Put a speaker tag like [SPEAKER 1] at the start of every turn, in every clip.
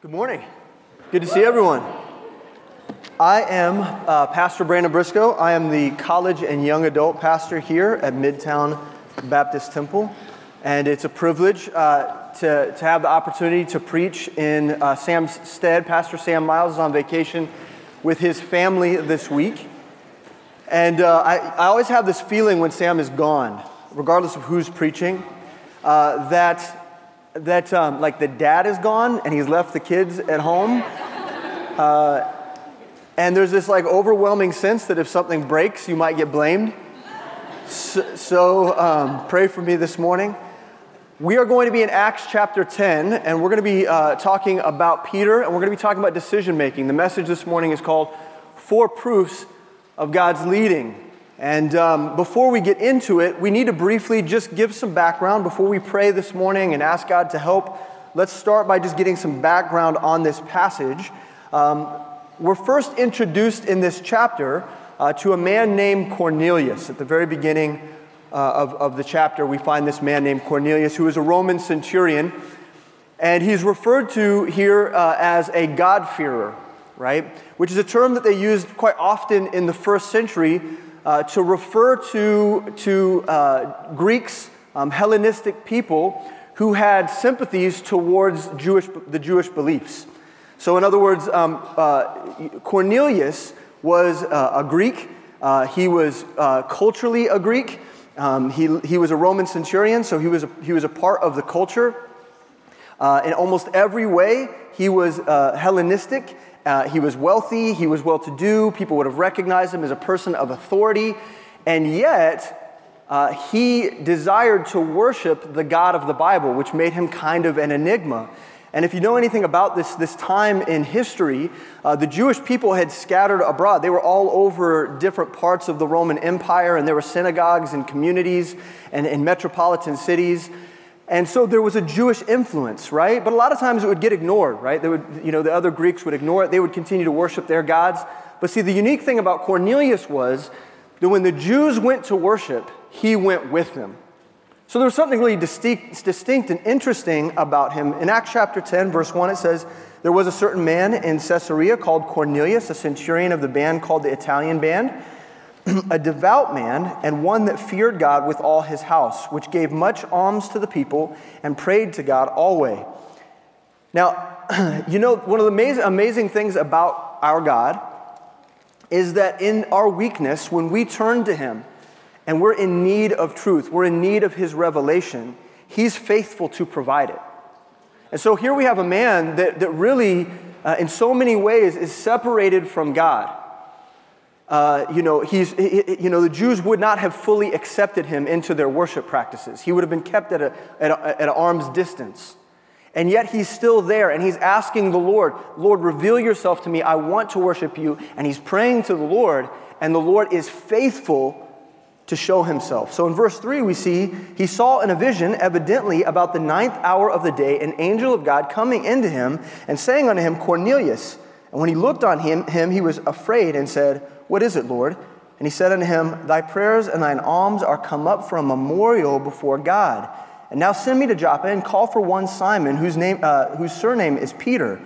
[SPEAKER 1] Good morning. Good to see everyone. I am uh, Pastor Brandon Briscoe. I am the college and young adult pastor here at Midtown Baptist Temple. And it's a privilege uh, to, to have the opportunity to preach in uh, Sam's stead. Pastor Sam Miles is on vacation with his family this week. And uh, I, I always have this feeling when Sam is gone, regardless of who's preaching, uh, that that um, like the dad is gone and he's left the kids at home. Uh, and there's this like overwhelming sense that if something breaks, you might get blamed. So, so um, pray for me this morning. We are going to be in Acts chapter 10, and we're going to be uh, talking about Peter, and we're going to be talking about decision making. The message this morning is called Four Proofs of God's Leading. And um, before we get into it, we need to briefly just give some background before we pray this morning and ask God to help. Let's start by just getting some background on this passage. Um, we're first introduced in this chapter uh, to a man named Cornelius. At the very beginning uh, of, of the chapter, we find this man named Cornelius, who is a Roman centurion. And he's referred to here uh, as a God-fearer, right? Which is a term that they used quite often in the first century uh, to refer to, to uh, Greeks, um, Hellenistic people who had sympathies towards Jewish, the Jewish beliefs. So, in other words, um, uh, Cornelius was uh, a Greek. Uh, he was culturally a Greek. Um, he, he was a Roman centurion, so he was a, he was a part of the culture. in almost every way, he was Hellenistic uh, he was wealthy, he was well to do, people would have recognized him as a person of authority, and yet uh, he desired to worship the God of the Bible, which made him kind of an enigma. And if you know anything about this, this time in history, uh, the Jewish people had scattered abroad. They were all over different parts of the Roman Empire, and there were synagogues and communities and in metropolitan cities. And so there was a Jewish influence, right? But a lot of times it would get ignored, right? They would, you know, the other Greeks would ignore it. They would continue to worship their gods. But see, the unique thing about Cornelius was that when the Jews went to worship, he went with them. So there was something really distinct, distinct and interesting about him. In Acts chapter 10, verse 1, it says, There was a certain man in Caesarea called Cornelius, a centurion of the band called the Italian band a devout man and one that feared God with all his house, which gave much alms to the people and prayed to God always. Now, you know, one of the amazing, amazing things about our God is that in our weakness, when we turn to him and we're in need of truth, we're in need of his revelation, he's faithful to provide it. And so here we have a man that, that really, uh, in so many ways, is separated from God. Uh, you know, he's, he, you know, the Jews would not have fully accepted him into their worship practices. He would have been kept at, a, at, a, at arm's distance. And yet he's still there and he's asking the Lord, Lord, reveal yourself to me. I want to worship you. And he's praying to the Lord, and the Lord is faithful to show himself. So in verse 3, we see he saw in a vision, evidently about the ninth hour of the day, an angel of God coming into him and saying unto him, Cornelius. And when he looked on him, him he was afraid and said, what is it, Lord? And he said unto him, Thy prayers and thine alms are come up for a memorial before God. And now send me to Joppa and call for one Simon, whose, name, uh, whose surname is Peter.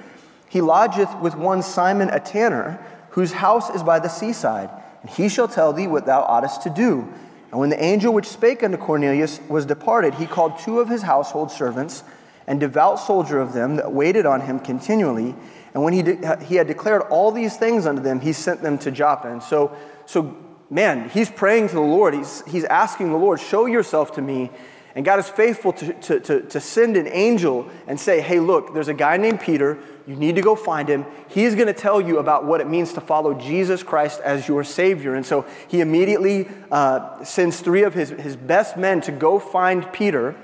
[SPEAKER 1] He lodgeth with one Simon a tanner, whose house is by the seaside. And he shall tell thee what thou oughtest to do. And when the angel which spake unto Cornelius was departed, he called two of his household servants, and devout soldier of them that waited on him continually. And when he, de- he had declared all these things unto them, he sent them to Joppa. And so, so man, he's praying to the Lord. He's, he's asking the Lord, show yourself to me. And God is faithful to, to, to, to send an angel and say, hey, look, there's a guy named Peter. You need to go find him. He's going to tell you about what it means to follow Jesus Christ as your Savior. And so he immediately uh, sends three of his, his best men to go find Peter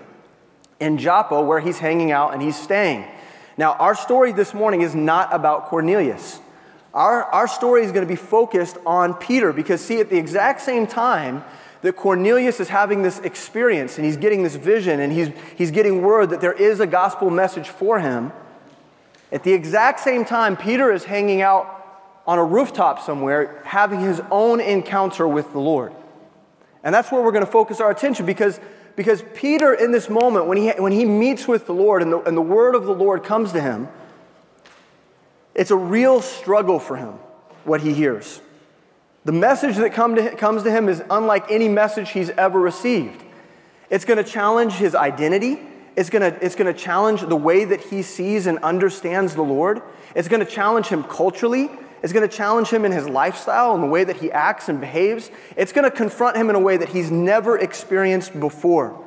[SPEAKER 1] in Joppa, where he's hanging out and he's staying. Now, our story this morning is not about Cornelius. Our, our story is going to be focused on Peter because, see, at the exact same time that Cornelius is having this experience and he's getting this vision and he's, he's getting word that there is a gospel message for him, at the exact same time, Peter is hanging out on a rooftop somewhere having his own encounter with the Lord. And that's where we're going to focus our attention because because Peter, in this moment, when he, when he meets with the Lord and the, and the word of the Lord comes to him, It's a real struggle for him, what he hears. The message that come to, comes to him is unlike any message he's ever received. It's going to challenge his identity. It's going to, it's going to challenge the way that he sees and understands the Lord. It's going to challenge him culturally. It's going to challenge him in his lifestyle and the way that he acts and behaves. It's going to confront him in a way that he's never experienced before.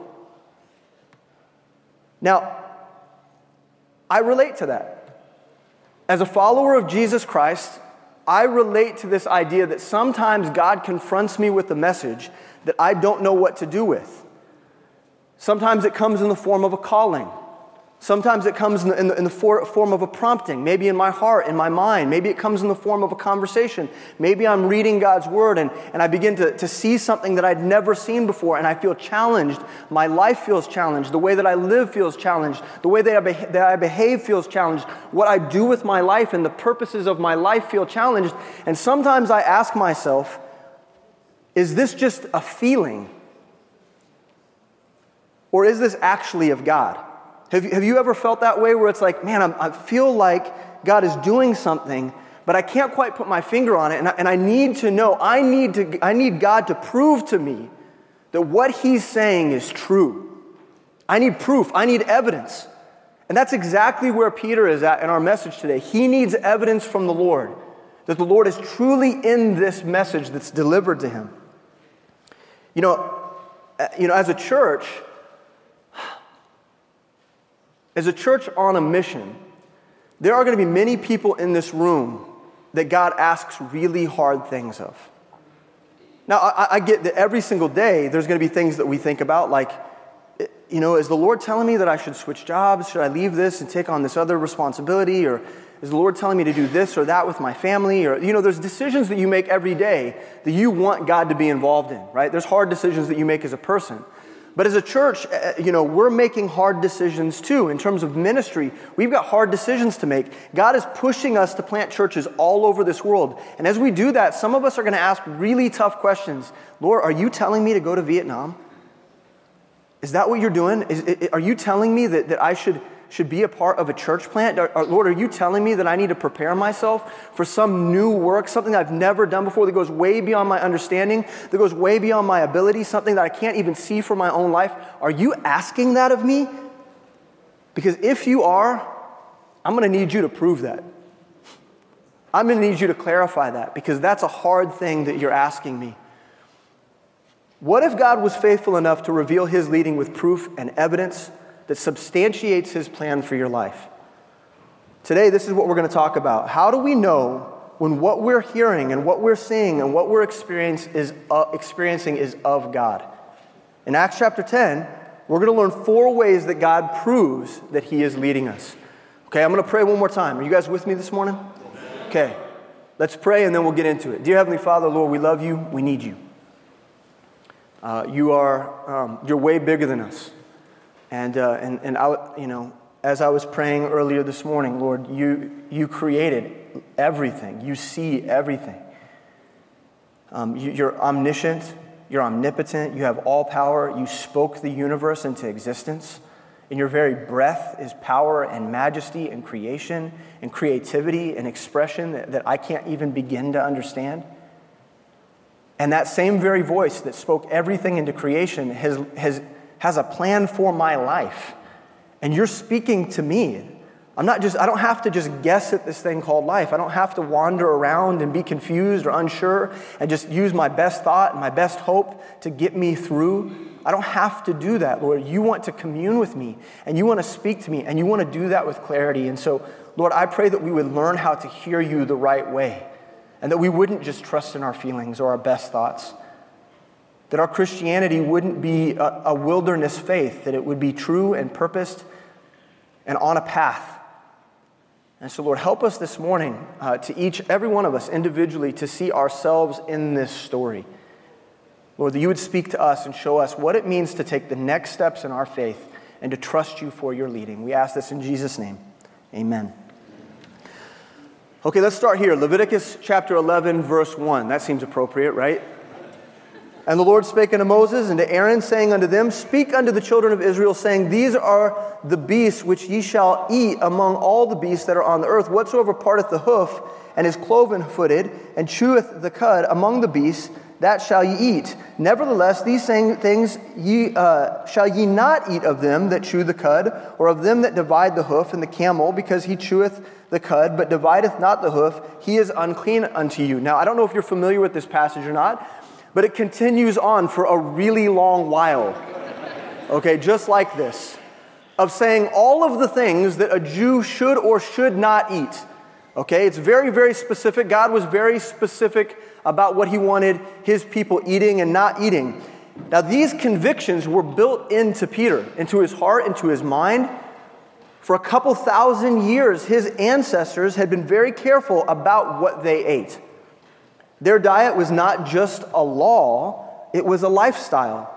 [SPEAKER 1] Now, I relate to that. As a follower of Jesus Christ, I relate to this idea that sometimes God confronts me with a message that I don't know what to do with. Sometimes it comes in the form of a calling. Sometimes it comes in the, in the, in the for, form of a prompting, maybe in my heart, in my mind. Maybe it comes in the form of a conversation. Maybe I'm reading God's word and, and I begin to, to see something that I'd never seen before and I feel challenged. My life feels challenged. The way that I live feels challenged. The way that I, that I behave feels challenged. What I do with my life and the purposes of my life feel challenged. And sometimes I ask myself, is this just a feeling? Or is this actually of God? Have you, have you ever felt that way where it's like, man, I'm, i feel like God is doing something, but I can't quite put my finger on it, and I, and I need to know, I need, to, I need God to prove to me that what He's saying is true. I need proof, I need evidence. And that's exactly where Peter is at in our message today. He needs evidence from the Lord that the Lord is truly in this message that's delivered to him. You know, uh, you know as a church, as a church on a mission, there are going to be many people in this room that God asks really hard things of. Now, I, I, get that every single day there's going to be things that we think about, like, eh, you know, is the Lord telling me that I should switch jobs? Should I leave this and take on this other responsibility? Or is the Lord telling me to do this or that with my family? Or, you know, there's decisions that you make every day that you want God to be involved in, right? There's hard decisions that you make as a person. But as a church, uh, you know, we're making hard decisions too. In terms of ministry, we've got hard decisions to make. God is pushing us to plant churches all over this world. And as we do that, some of us are going to ask really tough questions. Lord, are you telling me to go to Vietnam? Is that what you're doing? Is, are you telling me that, that I should should be a part of a church plant? Lord, are you telling me that I need to prepare myself for some new work, something I've never done before that goes way beyond my understanding, that goes way beyond my ability, something that I can't even see for my own life? Are you asking that of me? Because if you are, I'm going to need you to prove that. I'm going to need you to clarify that because that's a hard thing that you're asking me. What if God was faithful enough to reveal his leading with proof and evidence that substantiates his plan for your life. Today, this is what we're going to talk about. How do we know when what we're hearing and what we're seeing and what we're experience is, uh, experiencing is of God? In Acts chapter 10, we're going to learn four ways that God proves that He is leading us. Okay, I'm going to pray one more time. Are you guys with me this morning? Okay, let's pray and then we'll get into it. Dear Heavenly Father, Lord, we love you. We need you. Uh, you are, um, you're way bigger than us. And, uh, and, and I, you know, as I was praying earlier this morning, Lord, you, you created everything. You see everything. Um, you, you're omniscient. You're omnipotent. You have all power. You spoke the universe into existence. In your very breath is power and majesty and creation and creativity and expression that, that I can't even begin to understand. And that same very voice that spoke everything into creation has, has has a plan for my life. And you're speaking to me. I'm not just, I don't have to just guess at this thing called life. I don't have to wander around and be confused or unsure and just use my best thought and my best hope to get me through. I don't have to do that, Lord. You want to commune with me and you want to speak to me and you want to do that with clarity. And so, Lord, I pray that we would learn how to hear you the right way and that we wouldn't just trust in our feelings or our best thoughts that our Christianity wouldn't be a, a, wilderness faith, that it would be true and purposed and on a path. And so, Lord, help us this morning uh, to each, every one of us individually, to see ourselves in this story. Lord, that you would speak to us and show us what it means to take the next steps in our faith and to trust you for your leading. We ask this in Jesus' name. Amen. Okay, let's start here. Leviticus chapter 11, verse 1. That seems appropriate, right? And the Lord spake unto Moses and to Aaron, saying unto them, Speak unto the children of Israel, saying, These are the beasts which ye shall eat among all the beasts that are on the earth. Whatsoever parteth the hoof, and is cloven footed, and cheweth the cud among the beasts, that shall ye eat. Nevertheless, these same things ye, uh, shall ye not eat of them that chew the cud, or of them that divide the hoof and the camel, because he cheweth the cud, but divideth not the hoof, he is unclean unto you. Now, I don't know if you're familiar with this passage or not, but it continues on for a really long while. Okay, just like this of saying all of the things that a Jew should or should not eat. Okay, it's very, very specific. God was very specific about what he wanted his people eating and not eating. Now, these convictions were built into Peter, into his heart, into his mind. For a couple thousand years, his ancestors had been very careful about what they ate. Their diet was not just a law, it was a lifestyle.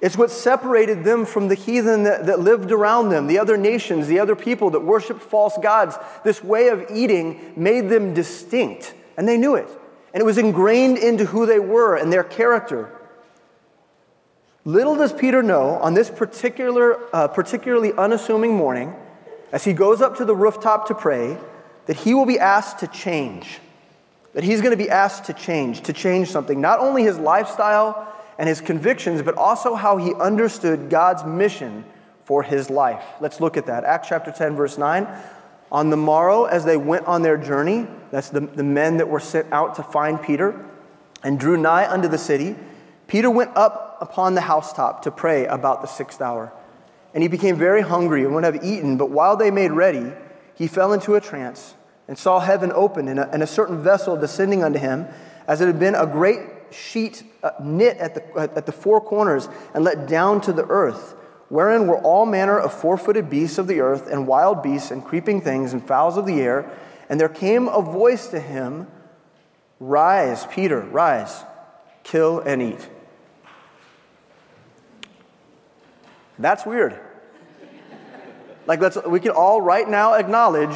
[SPEAKER 1] It's what separated them from the heathen that, that, lived around them, the other nations, the other people that worshiped false gods. This way of eating made them distinct, and they knew it. And it was ingrained into who they were and their character. Little does Peter know on this particular, uh, particularly unassuming morning, as he goes up to the rooftop to pray, that he will be asked to change. That he's going to be asked to change, to change something. Not only his lifestyle and his convictions, but also how he understood God's mission for his life. Let's look at that. Acts chapter 10, verse 9. On the morrow, as they went on their journey, that's the, the men that were sent out to find Peter, and drew nigh unto the city, Peter went up upon the housetop to pray about the sixth hour. And he became very hungry and would have eaten, but while they made ready, he fell into a trance and saw heaven open and a, and a certain vessel descending unto him, as it had been a great sheet uh, knit at the, at the four corners and let down to the earth wherein were all manner of four footed beasts of the earth, and wild beasts, and creeping things, and fowls of the air. And there came a voice to him Rise, Peter, rise, kill and eat. That's weird. Like, let's, we can all right now acknowledge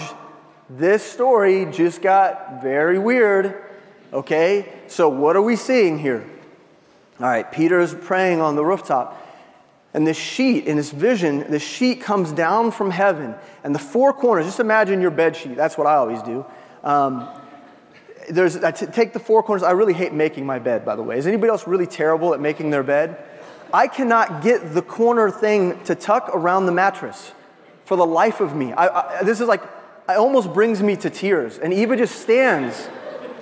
[SPEAKER 1] this story just got very weird. Okay? So, what are we seeing here? All right, Peter is praying on the rooftop. And this sheet, in this vision, the sheet comes down from heaven. And the four corners, just imagine your bed sheet. That's what I always do. Um, there's, I t- take the four corners. I really hate making my bed, by the way. Is anybody else really terrible at making their bed? I cannot get the corner thing to tuck around the mattress for the life of me. I, I, this is like, it almost brings me to tears. And Eva just stands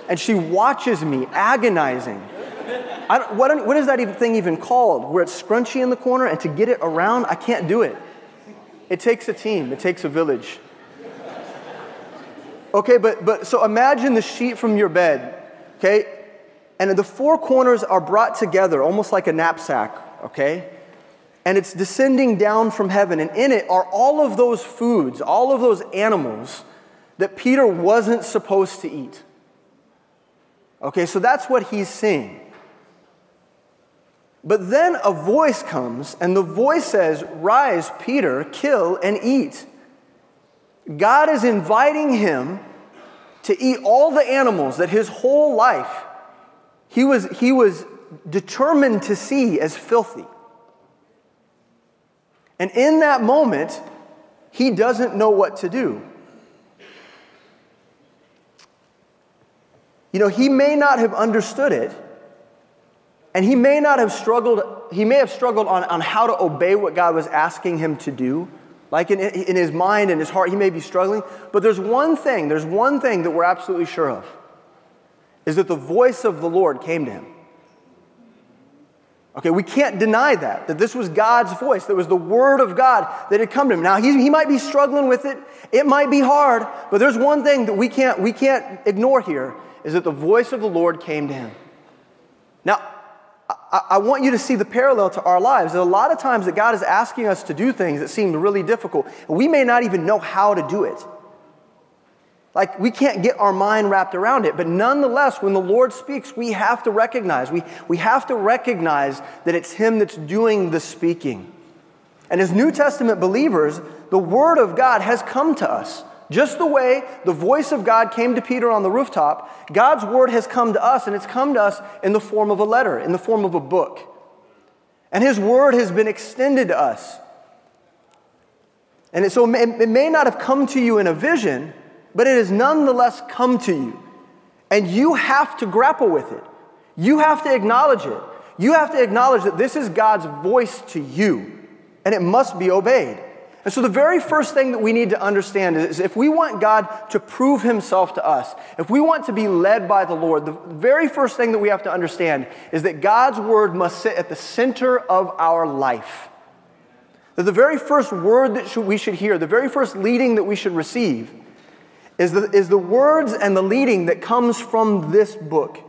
[SPEAKER 1] and she watches me, agonizing what, what is that even thing even called? Where it's scrunchy in the corner and to get it around, I can't do it. It takes a team, it takes a village. Okay, but, but so imagine the sheet from your bed, okay? And the four corners are brought together almost like a knapsack, okay? And it's descending down from heaven, and in it are all of those foods, all of those animals that Peter wasn't supposed to eat. Okay, so that's what he's seeing. But then a voice comes, and the voice says, Rise, Peter, kill and eat. God is inviting him to eat all the animals that his whole life he was, he was determined to see as filthy. And in that moment, he doesn't know what to do. You know, he may not have understood it and he may not have struggled, he may have struggled on, on how to obey what God was asking him to do. Like in, in his mind and his heart, he may be struggling. But there's one thing, there's one thing that we're absolutely sure of is that the voice of the Lord came to him. Okay, we can't deny that, that this was God's voice, that was the word of God that had come to him. Now, he, he might be struggling with it, it might be hard, but there's one thing that we can't, we can't ignore here is that the voice of the Lord came to him. Now, I, I want you to see the parallel to our lives. There's a lot of times that God is asking us to do things that seem really difficult, and we may not even know how to do it. Like, we can't get our mind wrapped around it, but nonetheless, when the Lord speaks, we have to recognize, we, we have to recognize that it's Him that's doing the speaking. And as New Testament believers, the Word of God has come to us Just the way the voice of God came to Peter on the rooftop, God's word has come to us, and it's come to us in the form of a letter, in the form of a book. And his word has been extended to us. And so it may not have come to you in a vision, but it has nonetheless come to you. And you have to grapple with it. You have to acknowledge it. You have to acknowledge that this is God's voice to you, and it must be obeyed. And so, the very first thing that we need to understand is if we want God to prove himself to us, if we want to be led by the Lord, the very first thing that we have to understand is that God's word must sit at the center of our life. That the very first word that we should hear, the very first leading that we should receive, is the, is the words and the leading that comes from this book.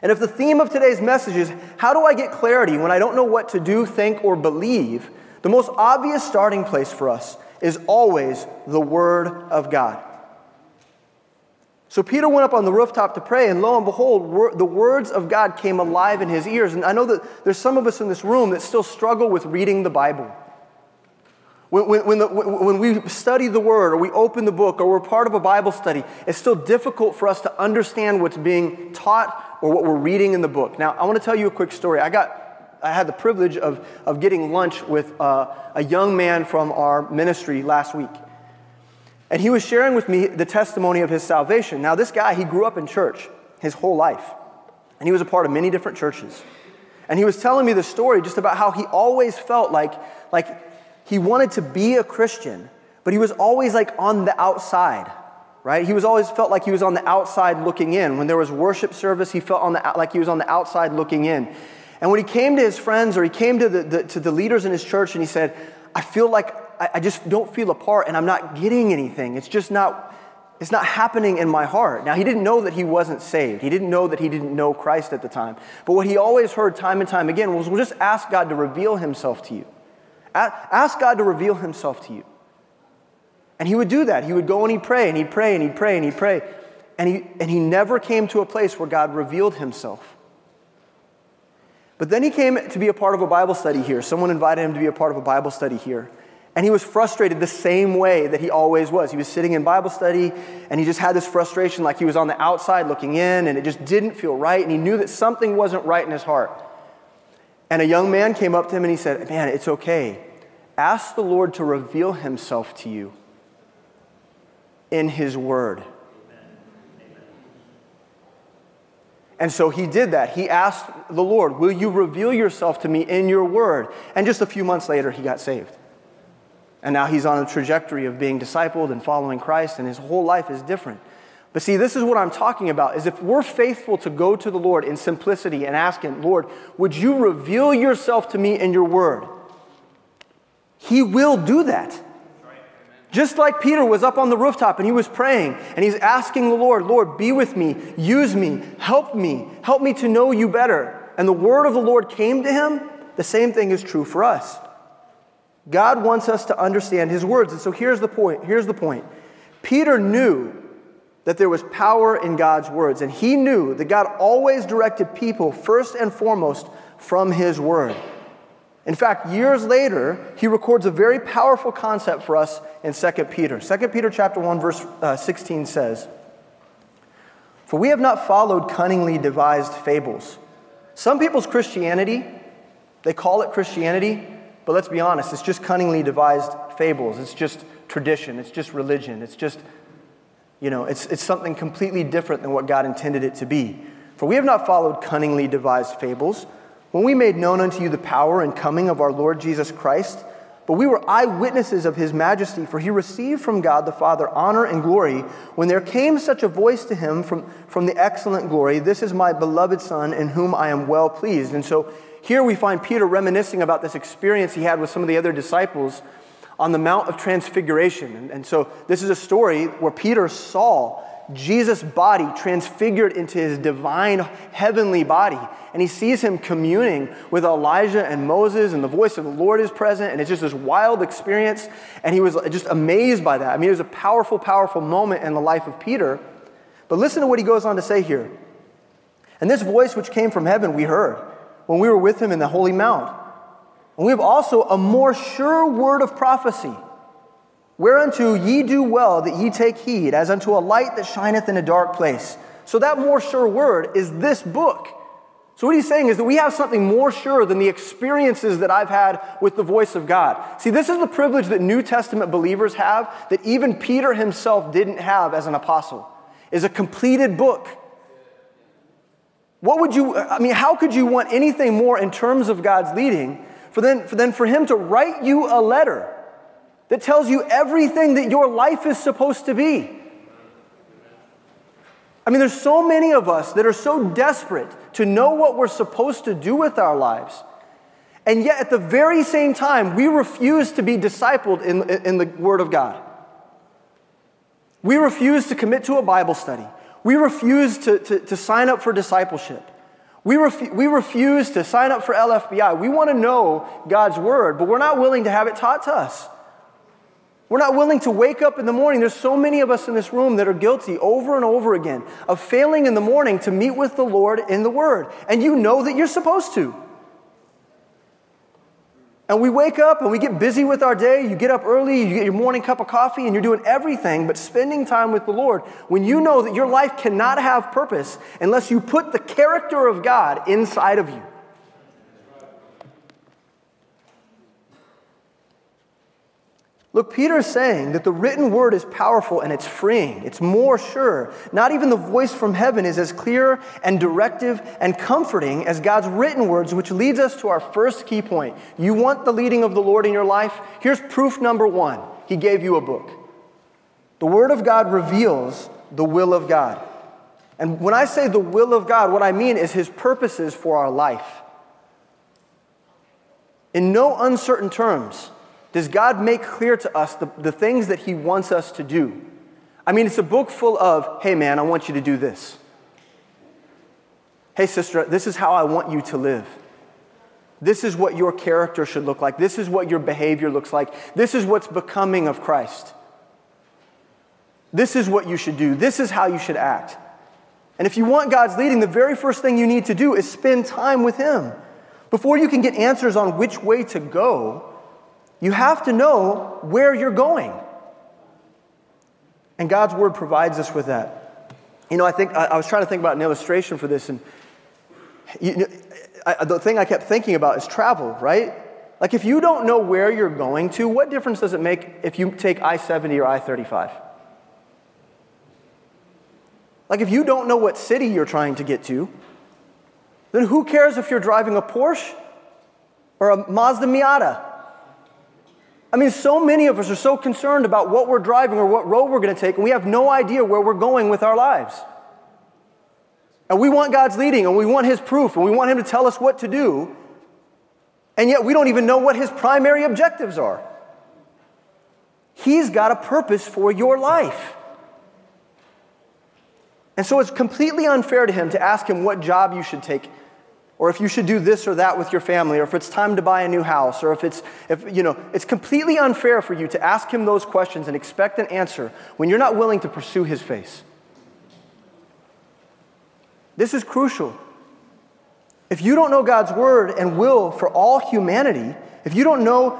[SPEAKER 1] And if the theme of today's message is how do I get clarity when I don't know what to do, think, or believe? The most obvious starting place for us is always the Word of God. So Peter went up on the rooftop to pray, and lo and behold, wor- the words of God came alive in his ears. And I know that there's some of us in this room that still struggle with reading the Bible. When, when, when, the, when, we study the Word, or we open the book, or we're part of a Bible study, it's still difficult for us to understand what's being taught or what we're reading in the book. Now, I want to tell you a quick story. I got I had the privilege of, of getting lunch with uh, a young man from our ministry last week. And he was sharing with me the testimony of his salvation. Now, this guy, he grew up in church his whole life, and he was a part of many different churches. And he was telling me the story just about how he always felt like, like he wanted to be a Christian, but he was always like on the outside, right? He was always felt like he was on the outside looking in. When there was worship service, he felt on the, like he was on the outside looking in. And when he came to his friends or he came to the, the to the leaders in his church and he said, I feel like I, I just don't feel a part and I'm not getting anything. It's just not, it's not happening in my heart. Now, he didn't know that he wasn't saved. He didn't know that he didn't know Christ at the time. But what he always heard time and time again was, well, just ask God to reveal himself to you. Ask God to reveal himself to you. And he would do that. He would go and he'd pray and he'd pray and he'd pray and he'd pray. And he, and he never came to a place where God revealed himself. But then he came to be a part of a Bible study here. Someone invited him to be a part of a Bible study here. And he was frustrated the same way that he always was. He was sitting in Bible study and he just had this frustration like he was on the outside looking in and it just didn't feel right. And he knew that something wasn't right in his heart. And a young man came up to him and he said, Man, it's okay. Ask the Lord to reveal himself to you in his word. And so he did that. He asked the Lord, Will you reveal yourself to me in your word? And just a few months later, he got saved. And now he's on a trajectory of being discipled and following Christ, and his whole life is different. But see, this is what I'm talking about is if we're faithful to go to the Lord in simplicity and ask him, Lord, would you reveal yourself to me in your word? He will do that. Just like Peter was up on the rooftop and he was praying and he's asking the Lord, Lord, be with me, use me, help me, help me to know you better. And the word of the Lord came to him, the same thing is true for us. God wants us to understand his words. And so here's the point. Here's the point. Peter knew that there was power in God's words, and he knew that God always directed people first and foremost from his word. In fact, years later, he records a very powerful concept for us in 2 Peter. 2 Peter chapter 1 verse uh, 16 says, "For we have not followed cunningly devised fables." Some people's Christianity, they call it Christianity, but let's be honest, it's just cunningly devised fables. It's just tradition, it's just religion. It's just you know, it's, it's something completely different than what God intended it to be. For we have not followed cunningly devised fables, when we made known unto you the power and coming of our Lord Jesus Christ, but we were eyewitnesses of his majesty, for he received from God the Father honor and glory when there came such a voice to him from, from the excellent glory This is my beloved Son, in whom I am well pleased. And so here we find Peter reminiscing about this experience he had with some of the other disciples on the Mount of Transfiguration. And, and so this is a story where Peter saw Jesus' body transfigured into his divine heavenly body. And he sees him communing with Elijah and Moses, and the voice of the Lord is present. And it's just this wild experience. And he was just amazed by that. I mean, it was a powerful, powerful moment in the life of Peter. But listen to what he goes on to say here. And this voice which came from heaven we heard when we were with him in the Holy Mount. And we have also a more sure word of prophecy Whereunto ye do well that ye take heed, as unto a light that shineth in a dark place. So, that more sure word is this book. So, what he's saying is that we have something more sure than the experiences that I've had with the voice of God. See, this is the privilege that New Testament believers have that even Peter himself didn't have as an apostle, is a completed book. What would you, I mean, how could you want anything more in terms of God's leading for then, for then for him to write you a letter that tells you everything that your life is supposed to be? I mean, there's so many of us that are so desperate to know what we're supposed to do with our lives. And yet, at the very same time, we refuse to be discipled in, in the Word of God. We refuse to commit to a Bible study. We refuse to, to, to sign up for discipleship. We, we refuse to sign up for LFBI. We want to know God's Word, but we're not willing to have it taught to us. We're not willing to wake up in the morning. There's so many of us in this room that are guilty over and over again of failing in the morning to meet with the Lord in the Word. And you know that you're supposed to. And we wake up and we get busy with our day. You get up early, you get your morning cup of coffee, and you're doing everything but spending time with the Lord when you know that your life cannot have purpose unless you put the character of God inside of you. Look, Peter is saying that the written word is powerful and it's freeing. It's more sure. Not even the voice from heaven is as clear and directive and comforting as God's written words, which leads us to our first key point. You want the leading of the Lord in your life? Here's proof number one He gave you a book. The Word of God reveals the will of God. And when I say the will of God, what I mean is His purposes for our life. In no uncertain terms, does God make clear to us the, the things that He wants us to do? I mean, it's a book full of, hey man, I want you to do this. Hey sister, this is how I want you to live. This is what your character should look like. This is what your behavior looks like. This is what's becoming of Christ. This is what you should do. This is how you should act. And if you want God's leading, the very first thing you need to do is spend time with Him. Before you can get answers on which way to go, you have to know where you're going. And God's word provides us with that. You know, I think I, I was trying to think about an illustration for this, and you, I, the thing I kept thinking about is travel, right? Like, if you don't know where you're going to, what difference does it make if you take I 70 or I 35? Like, if you don't know what city you're trying to get to, then who cares if you're driving a Porsche or a Mazda Miata? I mean, so many of us are so concerned about what we're driving or what road we're going to take, and we have no idea where we're going with our lives. And we want God's leading, and we want His proof, and we want Him to tell us what to do, and yet we don't even know what His primary objectives are. He's got a purpose for your life. And so it's completely unfair to Him to ask Him what job you should take or if you should do this or that with your family, or if it's time to buy a new house, or if it's, if, you know, it's completely unfair for you to ask him those questions and expect an answer when you're not willing to pursue his face. This is crucial. If you don't know God's word and will for all humanity, if you don't know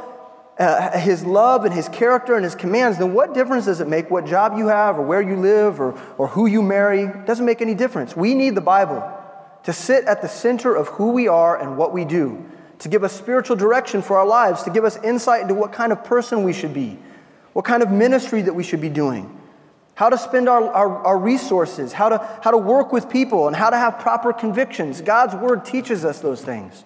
[SPEAKER 1] uh, his love and his character and his commands, then what difference does it make what job you have or where you live or, or who you marry? It doesn't make any difference. We need the Bible to sit at the center of who we are and what we do, to give us spiritual direction for our lives, to give us insight into what kind of person we should be, what kind of ministry that we should be doing, how to spend our, our, our, resources, how to, how to work with people, and how to have proper convictions. God's Word teaches us those things.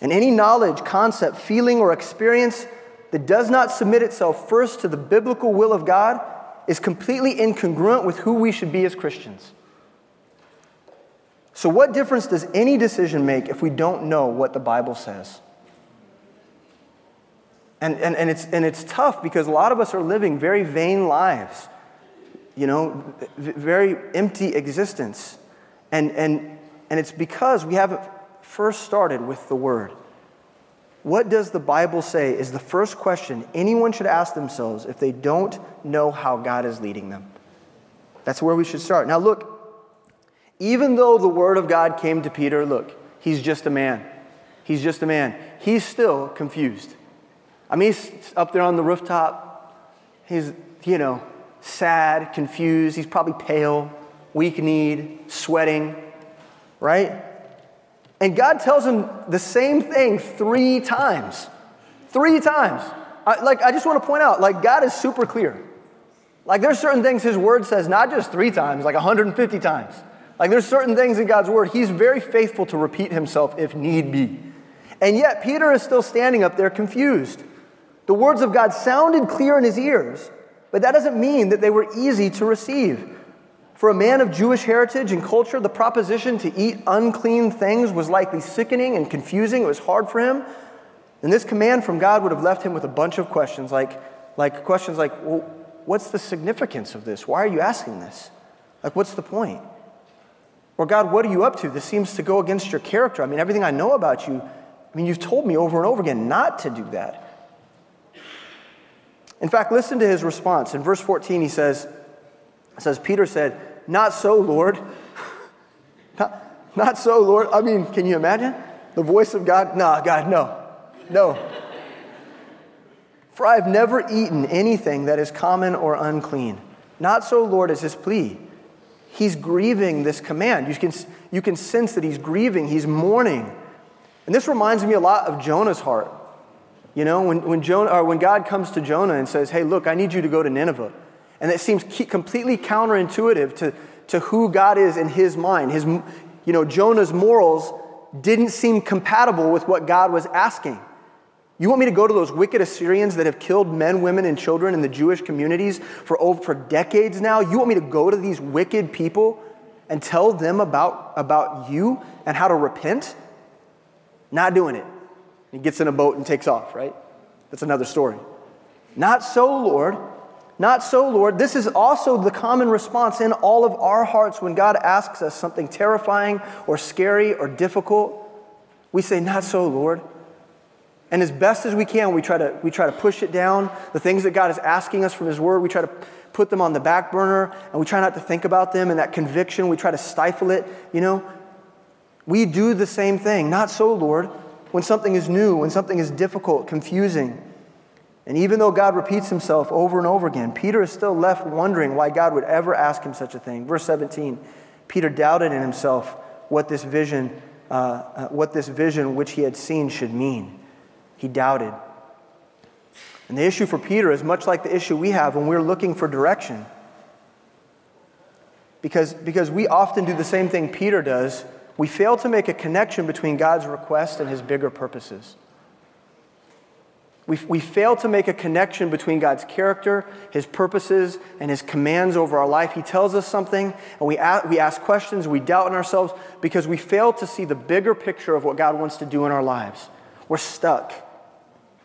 [SPEAKER 1] And any knowledge, concept, feeling, or experience that does not submit itself first to the biblical will of God is completely incongruent with who we should be as Christians. So, what difference does any decision make if we don't know what the Bible says? And, and, and, it's, and it's tough because a lot of us are living very vain lives, you know, very empty existence. And, and, and it's because we haven't first started with the Word. What does the Bible say is the first question anyone should ask themselves if they don't know how God is leading them. That's where we should start. Now, look, even though the word of God came to Peter, look, he's just a man. He's just a man. He's still confused. I mean, he's up there on the rooftop, He's, you know, sad, confused. He's probably pale, weak kneed, sweating, right? And God tells him the same thing three times. Three times. I, like, I just want to point out, like, God is super clear. Like, there's certain things His Word says not just three times, like 150 times. Like, there's certain things in God's Word He's very faithful to repeat Himself if need be. And yet, Peter is still standing up there confused. The words of God sounded clear in his ears, but that doesn't mean that they were easy to receive. For a man of Jewish heritage and culture, the proposition to eat unclean things was likely sickening and confusing. It was hard for him. And this command from God would have left him with a bunch of questions, like, like questions like, well, what's the significance of this? Why are you asking this? Like, what's the point? Or, God, what are you up to? This seems to go against your character. I mean, everything I know about you, I mean, you've told me over and over again not to do that. In fact, listen to his response. In verse 14, he says, says, Peter said, Not so, Lord. not, not so, Lord. I mean, can you imagine? The voice of God? No, God, no. No. For I have never eaten anything that is common or unclean. Not so, Lord, is his plea. He's grieving this command. You can, you can sense that he's grieving, he's mourning. And this reminds me a lot of Jonah's heart. You know, when, when, Jonah, or when God comes to Jonah and says, Hey, look, I need you to go to Nineveh. And it seems completely counterintuitive to, to who God is in his mind. His, you know, Jonah's morals didn't seem compatible with what God was asking. You want me to go to those wicked Assyrians that have killed men, women, and children in the Jewish communities for, over, for decades now? You want me to go to these wicked people and tell them about, about you and how to repent? Not doing it. He gets in a boat and takes off, right? That's another story. Not so, Lord. Not so, Lord. This is also the common response in all of our hearts when God asks us something terrifying or scary or difficult. We say, Not so, Lord. And as best as we can, we try to, we try to push it down. The things that God is asking us from His Word, we try to put them on the back burner and we try not to think about them and that conviction, we try to stifle it. You know, we do the same thing. Not so, Lord when something is new, when something is difficult, confusing. And even though God repeats himself over and over again, Peter is still left wondering why God would ever ask him such a thing. Verse 17 Peter doubted in himself what this vision, uh, uh, what this vision which he had seen should mean. He doubted. And the issue for Peter is much like the issue we have when we're looking for direction. Because, because we often do the same thing Peter does we fail to make a connection between God's request and his bigger purposes. We, we fail to make a connection between God's character, his purposes, and his commands over our life. He tells us something, and we we ask questions, we doubt in ourselves because we fail to see the bigger picture of what God wants to do in our lives. We're stuck.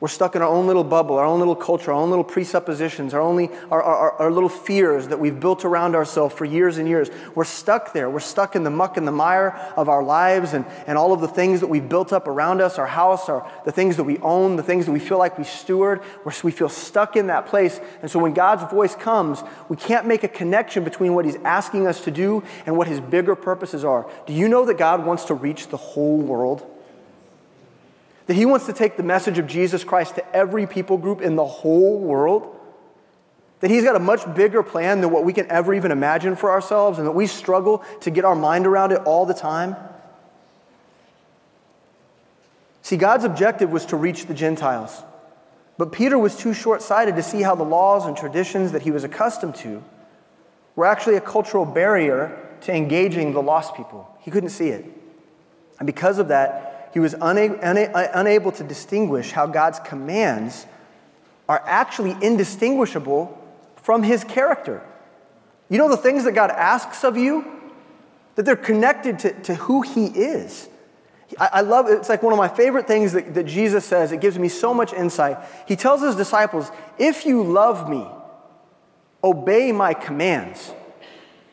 [SPEAKER 1] We're stuck in our own little bubble, our own little culture, our own little presuppositions, our, only, our, our, our little fears that we've built around ourselves for years and years. We're stuck there. We're stuck in the muck and the mire of our lives and, and all of the things that we've built up around us, our house, our, the things that we own, the things that we feel like we steward. We're, we feel stuck in that place. And so when God's voice comes, we can't make a connection between what He's asking us to do and what His bigger purposes are. Do you know that God wants to reach the whole world? That he wants to take the message of Jesus Christ to every people group in the whole world. That he's got a much bigger plan than what we can ever even imagine for ourselves, and that we struggle to get our mind around it all the time. See, God's objective was to reach the Gentiles. But Peter was too short sighted to see how the laws and traditions that he was accustomed to were actually a cultural barrier to engaging the lost people. He couldn't see it. And because of that, he was una- una- unable to distinguish how God's commands are actually indistinguishable from his character. You know the things that God asks of you? That they're connected to, to who he is. I, I love. It's like one of my favorite things that, that Jesus says. It gives me so much insight. He tells his disciples, If you love me, obey my commands.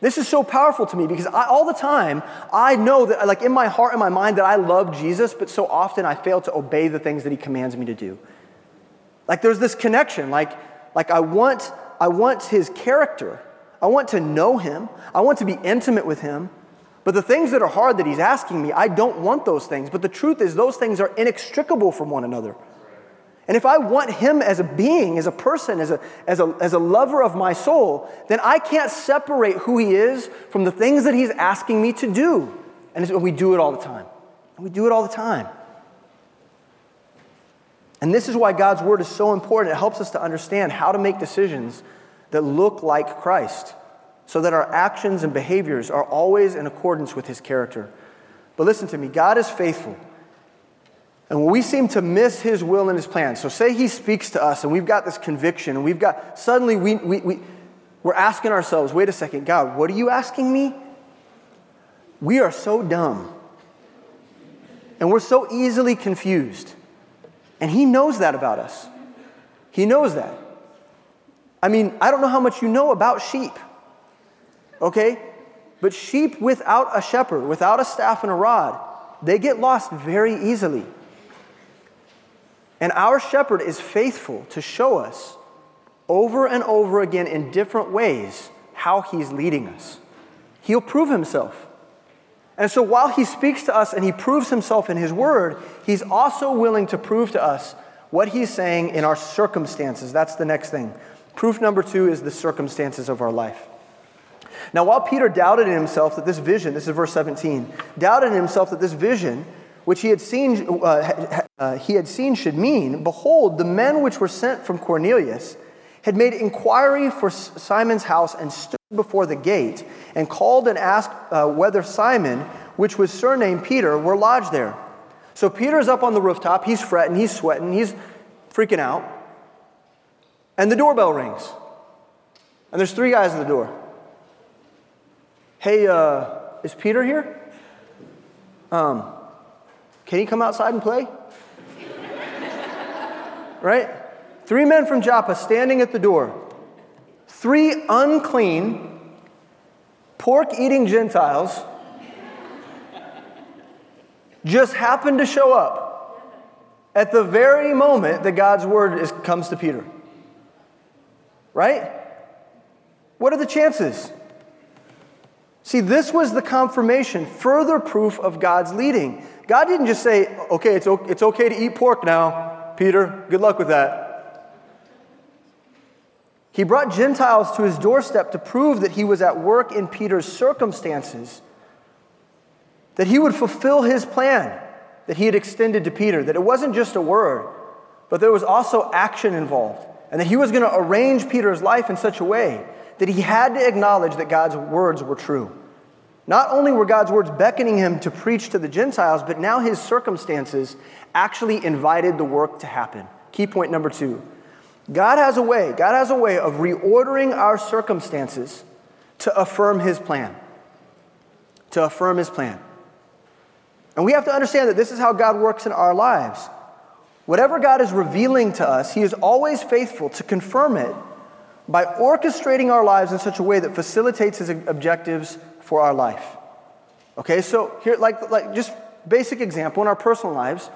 [SPEAKER 1] This is so powerful to me because I, all the time I know that, like in my heart and my mind, that I love Jesus, but so often I fail to obey the things that He commands me to do. Like there's this connection. Like, like I want, I want His character. I want to know Him. I want to be intimate with Him. But the things that are hard that He's asking me, I don't want those things. But the truth is, those things are inextricable from one another. And if I want him as a being, as a person, as a, as, a, as a lover of my soul, then I can't separate who he is from the things that he's asking me to do. And we do it all the time. We do it all the time. And this is why God's word is so important. It helps us to understand how to make decisions that look like Christ so that our actions and behaviors are always in accordance with his character. But listen to me God is faithful. And we seem to miss his will and his plan, so say he speaks to us and we've got this conviction and we've got, suddenly we, we, we, we're asking ourselves, wait a second, God, what are you asking me? We are so dumb. And we're so easily confused. And he knows that about us. He knows that. I mean, I don't know how much you know about sheep, okay? But sheep without a shepherd, without a staff and a rod, they get lost very easily. And our shepherd is faithful to show us over and over again in different ways how he's leading us. He'll prove himself. And so while he speaks to us and he proves himself in his word, he's also willing to prove to us what he's saying in our circumstances. That's the next thing. Proof number two is the circumstances of our life. Now, while Peter doubted in himself that this vision, this is verse 17, doubted in himself that this vision which he had seen, uh, uh, he had seen should mean, behold, the men which were sent from Cornelius had made inquiry for Simon's house and stood before the gate and called and asked uh, whether Simon, which was surnamed Peter, were lodged there. So Peter's up on the rooftop. He's fretting, he's sweating, he's freaking out. And the doorbell rings. And there's three guys at the door. Hey, uh, is Peter here? Um, can he come outside and play? right? Three men from Joppa standing at the door. Three unclean, pork eating Gentiles just happened to show up at the very moment that God's word is, comes to Peter. Right? What are the chances? See, this was the confirmation, further proof of God's leading. God didn't just say, okay, it's, it's okay to eat pork now, Peter. Good luck with that. He brought Gentiles to his doorstep to prove that he was at work in Peter's circumstances, that he would fulfill his plan that he had extended to Peter, that it wasn't just a word, but there was also action involved, and that he was going to arrange Peter's life in such a way that he had to acknowledge that God's words were true. Not only were God's words beckoning him to preach to the Gentiles, but now his circumstances actually invited the work to happen. Key point number two God has a way, God has a way of reordering our circumstances to affirm his plan. To affirm his plan. And we have to understand that this is how God works in our lives. Whatever God is revealing to us, he is always faithful to confirm it by orchestrating our lives in such a way that facilitates his objectives for our life. Okay, so here, like, like just basic example in our personal lives,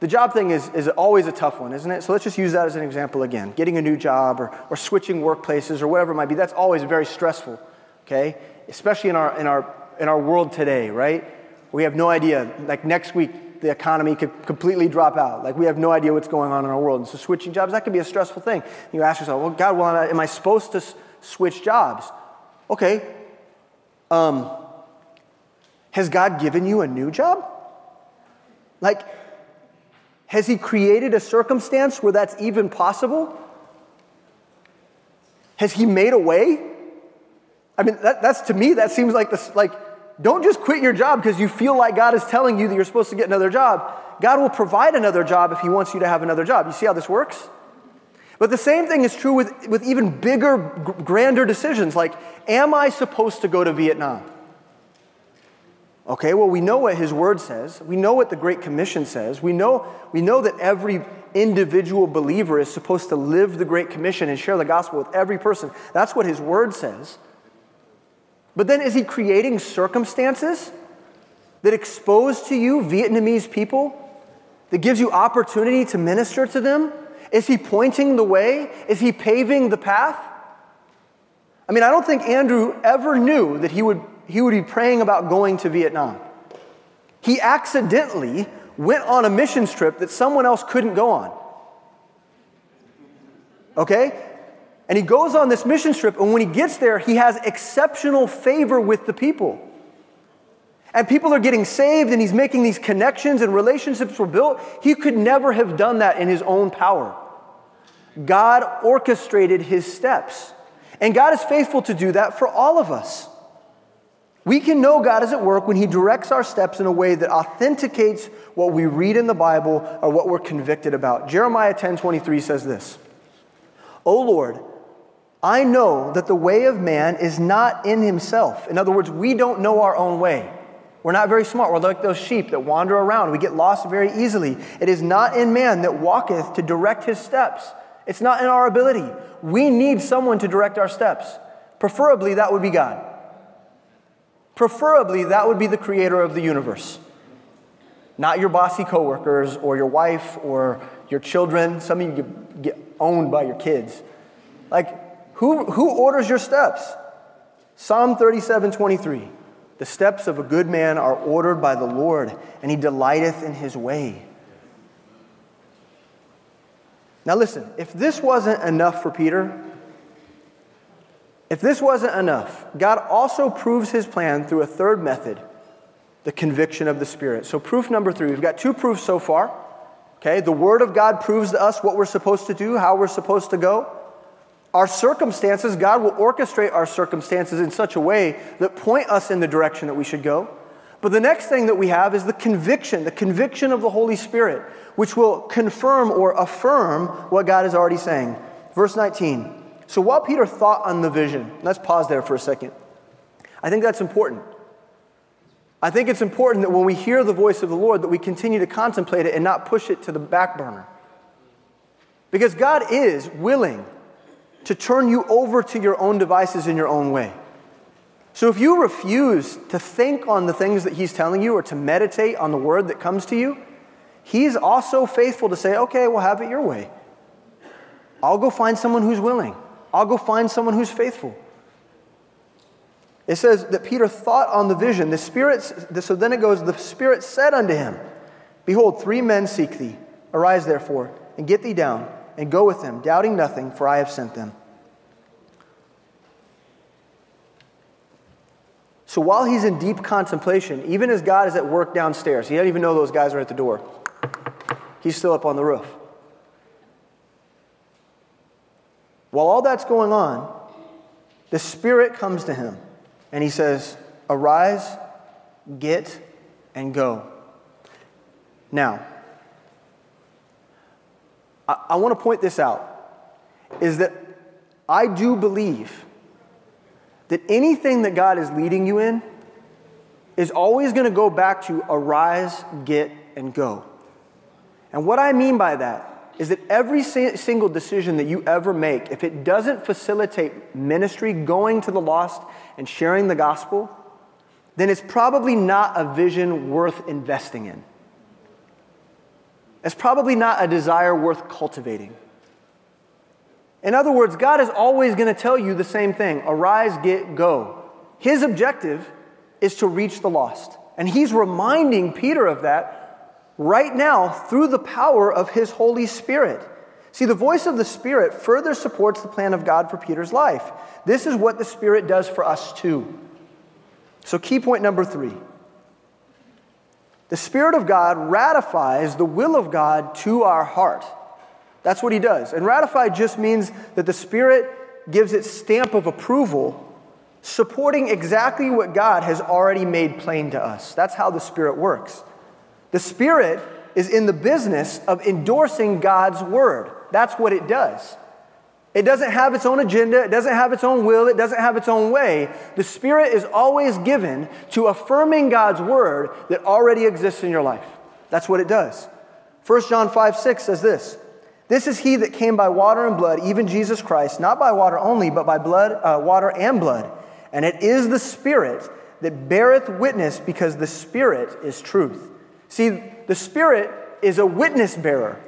[SPEAKER 1] the job thing is, is always a tough one, isn't it? So let's just use that as an example again. Getting a new job or, or switching workplaces or whatever it might be, that's always very stressful, okay? Especially in our, in, our, in our world today, right? We have no idea. Like next week, the economy could completely drop out. Like we have no idea what's going on in our world. And so switching jobs, that could be a stressful thing. You ask yourself, well, God, well, am I supposed to switch jobs? Okay, um, has God given you a new job? Like, has He created a circumstance where that's even possible? Has He made a way? I mean, that, that's to me, that seems like this, like, don't just quit your job because you feel like God is telling you that you're supposed to get another job. God will provide another job if He wants you to have another job. You see how this works? But the same thing is true with, with even bigger, grander decisions like, am I supposed to go to Vietnam? Okay, well, we know what his word says. We know what the Great Commission says. We know, we know that every individual believer is supposed to live the Great Commission and share the gospel with every person. That's what his word says. But then is he creating circumstances that expose to you Vietnamese people, that gives you opportunity to minister to them? Is he pointing the way? Is he paving the path? I mean, I don't think Andrew ever knew that he would, he would be praying about going to Vietnam. He accidentally went on a missions trip that someone else couldn't go on. Okay? And he goes on this mission trip, and when he gets there, he has exceptional favor with the people. And people are getting saved, and he's making these connections, and relationships were built. He could never have done that in his own power. God orchestrated his steps. And God is faithful to do that for all of us. We can know God is at work when He directs our steps in a way that authenticates what we read in the Bible or what we're convicted about. Jeremiah 10 23 says this O Lord, I know that the way of man is not in himself. In other words, we don't know our own way. We're not very smart. We're like those sheep that wander around. We get lost very easily. It is not in man that walketh to direct his steps. It's not in our ability. We need someone to direct our steps. Preferably, that would be God. Preferably, that would be the creator of the universe. Not your bossy coworkers or your wife or your children. Some of you get owned by your kids. Like, who, who orders your steps? Psalm 37 23. The steps of a good man are ordered by the Lord, and he delighteth in his way. Now, listen, if this wasn't enough for Peter, if this wasn't enough, God also proves his plan through a third method the conviction of the Spirit. So, proof number three, we've got two proofs so far. Okay, the Word of God proves to us what we're supposed to do, how we're supposed to go. Our circumstances, God will orchestrate our circumstances in such a way that point us in the direction that we should go. But the next thing that we have is the conviction, the conviction of the Holy Spirit, which will confirm or affirm what God is already saying. Verse 19. So while Peter thought on the vision, let's pause there for a second. I think that's important. I think it's important that when we hear the voice of the Lord that we continue to contemplate it and not push it to the back burner. Because God is willing to turn you over to your own devices in your own way. So if you refuse to think on the things that He's telling you or to meditate on the word that comes to you, He's also faithful to say, okay, we'll have it your way. I'll go find someone who's willing, I'll go find someone who's faithful. It says that Peter thought on the vision. The Spirit, so then it goes, the Spirit said unto him, Behold, three men seek thee. Arise therefore, and get thee down, and go with them, doubting nothing, for I have sent them. So while he's in deep contemplation, even as God is at work downstairs, he doesn't even know those guys are at the door. He's still up on the roof. While all that's going on, the Spirit comes to him and he says, Arise, get, and go. Now, I, I want to point this out is that I do believe that anything that God is leading you in is always going to go back to arise, get, and go. And what I mean by that is that every single decision that you ever make, if it doesn't facilitate ministry, going to the lost, and sharing the gospel, then it's probably not a vision worth investing in. It's probably not a desire worth cultivating. In other words, God is always going to tell you the same thing arise, get, go. His objective is to reach the lost. And he's reminding Peter of that right now through the power of his Holy Spirit. See, the voice of the Spirit further supports the plan of God for Peter's life. This is what the Spirit does for us too. So, key point number three the Spirit of God ratifies the will of God to our heart. That's what he does. And ratify just means that the Spirit gives its stamp of approval, supporting exactly what God has already made plain to us. That's how the Spirit works. The Spirit is in the business of endorsing God's word. That's what it does. It doesn't have its own agenda, it doesn't have its own will, it doesn't have its own way. The Spirit is always given to affirming God's word that already exists in your life. That's what it does. 1 John 5 6 says this this is he that came by water and blood, even Jesus Christ, not by water only, but by blood, uh, water and blood. And it is the Spirit that beareth witness, because the Spirit is truth. See, the Spirit is a witness bearer.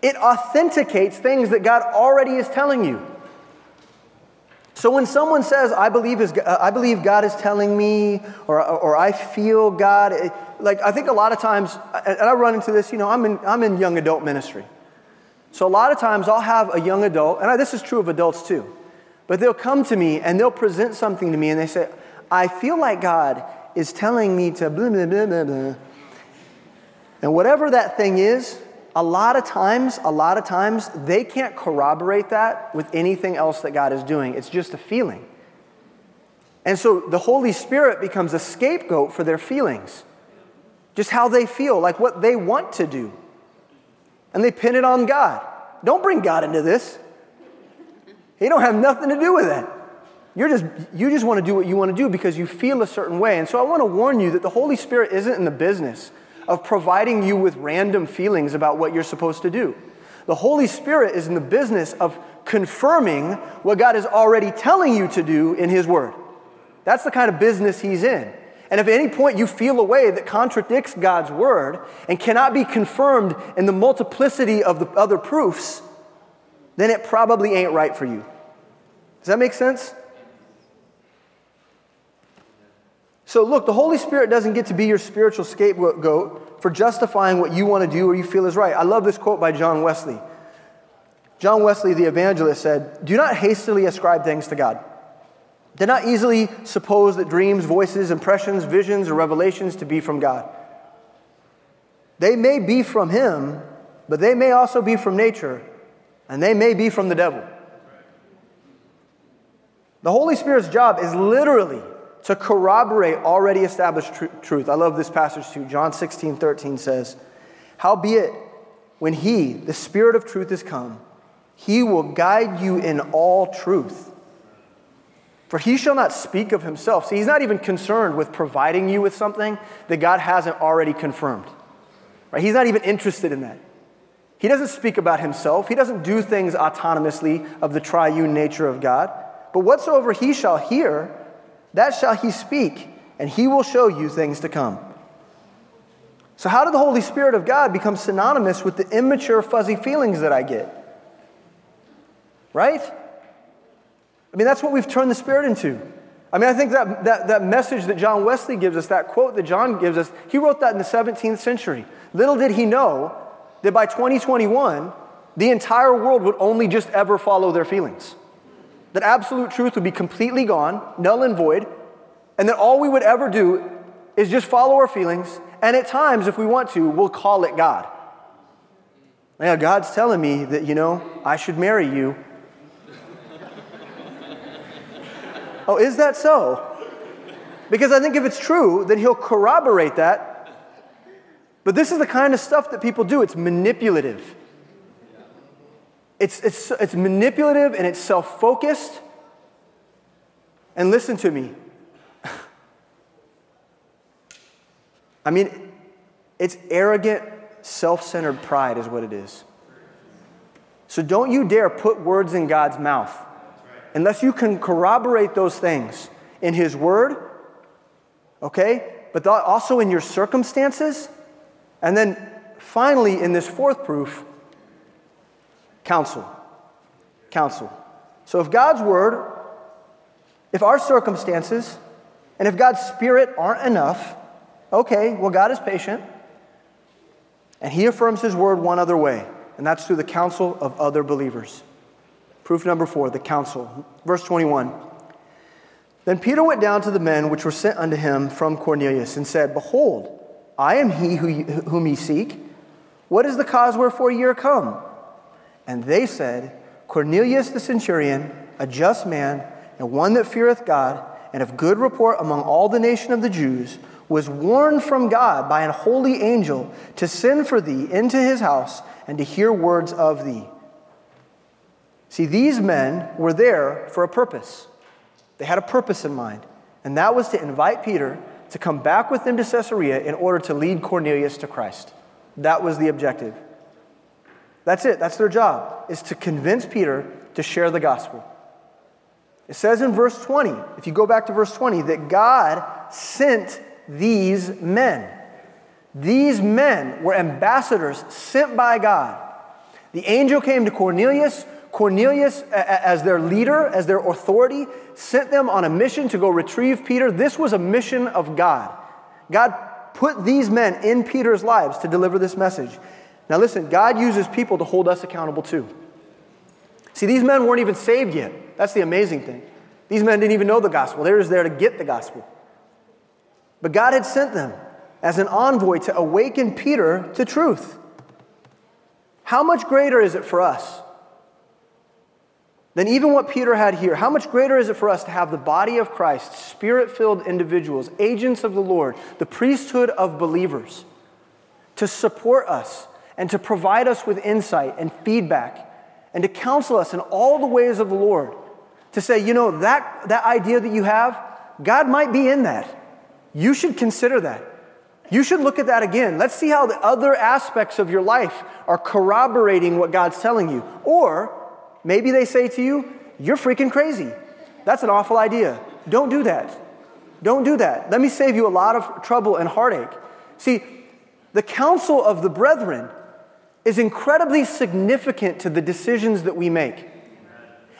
[SPEAKER 1] It authenticates things that God already is telling you. So when someone says, I believe, is, uh, I believe God is telling me, or, or I feel God, like I think a lot of times, and I run into this, you know, I'm in, I'm in young adult ministry. So a lot of times I'll have a young adult, and this is true of adults too, but they'll come to me and they'll present something to me and they say, I feel like God is telling me to blah, blah, blah, blah, blah. And whatever that thing is, a lot of times, a lot of times, they can't corroborate that with anything else that God is doing. It's just a feeling. And so the Holy Spirit becomes a scapegoat for their feelings, just how they feel, like what they want to do. And they pin it on God. Don't bring God into this. He don't have nothing to do with that. You're just, you just want to do what you want to do because you feel a certain way. And so I want to warn you that the Holy Spirit isn't in the business of providing you with random feelings about what you're supposed to do. The Holy Spirit is in the business of confirming what God is already telling you to do in His Word. That's the kind of business he's in. And if at any point you feel a way that contradicts God's word and cannot be confirmed in the multiplicity of the other proofs, then it probably ain't right for you. Does that make sense? So, look, the Holy Spirit doesn't get to be your spiritual scapegoat for justifying what you want to do or you feel is right. I love this quote by John Wesley. John Wesley, the evangelist, said, Do not hastily ascribe things to God. Do not easily suppose that dreams, voices, impressions, visions, or revelations to be from God. They may be from Him, but they may also be from nature, and they may be from the devil. The Holy Spirit's job is literally to corroborate already established tr- truth. I love this passage too. John 16, 13 says, Howbeit, when He, the Spirit of truth, is come, He will guide you in all truth. For he shall not speak of himself. See, he's not even concerned with providing you with something that God hasn't already confirmed. Right? He's not even interested in that. He doesn't speak about himself. He doesn't do things autonomously of the triune nature of God. But whatsoever he shall hear, that shall he speak, and he will show you things to come. So, how did the Holy Spirit of God become synonymous with the immature, fuzzy feelings that I get? Right? I mean, that's what we've turned the Spirit into. I mean, I think that, that, that message that John Wesley gives us, that quote that John gives us, he wrote that in the 17th century. Little did he know that by 2021, the entire world would only just ever follow their feelings. That absolute truth would be completely gone, null and void, and that all we would ever do is just follow our feelings, and at times, if we want to, we'll call it God. Yeah, God's telling me that, you know, I should marry you, Oh, is that so? Because I think if it's true, then he'll corroborate that. But this is the kind of stuff that people do. It's manipulative. It's, it's, it's manipulative and it's self focused. And listen to me. I mean, it's arrogant, self centered pride, is what it is. So don't you dare put words in God's mouth unless you can corroborate those things in His Word, okay, but also in your circumstances, and then finally in this fourth proof, counsel. Counsel. So if God's Word, if our circumstances, and if God's Spirit aren't enough, okay, well, God is patient, and He affirms His Word one other way, and that's through the counsel of other believers. Proof number four, the counsel. Verse 21. Then Peter went down to the men which were sent unto him from Cornelius and said, Behold, I am he whom ye seek. What is the cause wherefore ye are come? And they said, Cornelius the centurion, a just man, and one that feareth God, and of good report among all the nation of the Jews, was warned from God by an holy angel to send for thee into his house and to hear words of thee. See, these men were there for a purpose. They had a purpose in mind, and that was to invite Peter to come back with them to Caesarea in order to lead Cornelius to Christ. That was the objective. That's it. That's their job, is to convince Peter to share the gospel. It says in verse 20, if you go back to verse 20, that God sent these men. These men were ambassadors sent by God. The angel came to Cornelius Cornelius, as their leader, as their authority, sent them on a mission to go retrieve Peter. This was a mission of God. God put these men in Peter's lives to deliver this message. Now, listen, God uses people to hold us accountable too. See, these men weren't even saved yet. That's the amazing thing. These men didn't even know the gospel, they were just there to get the gospel. But God had sent them as an envoy to awaken Peter to truth. How much greater is it for us than even what Peter had here? How much greater is it for us to have the body of Christ, spirit filled individuals, agents of the Lord, the priesthood of believers, to support us and to provide us with insight and feedback and to counsel us in all the ways of the Lord? To say, you know, that, that idea that you have, God might be in that. You should consider that. You should look at that again. Let's see how the other aspects of your life are corroborating what God's telling you. Or maybe they say to you, You're freaking crazy. That's an awful idea. Don't do that. Don't do that. Let me save you a lot of trouble and heartache. See, the counsel of the brethren is incredibly significant to the decisions that we make.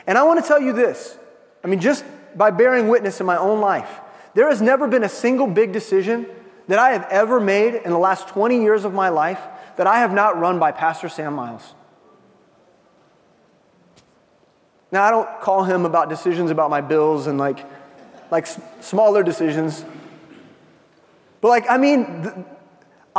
[SPEAKER 1] And I want to tell you this I mean, just by bearing witness in my own life, there has never been a single big decision that I have ever made in the last 20 years of my life that I have not run by Pastor Sam Miles. Now, I don't call him about decisions about my bills and like, like smaller decisions. But, like, I mean, th-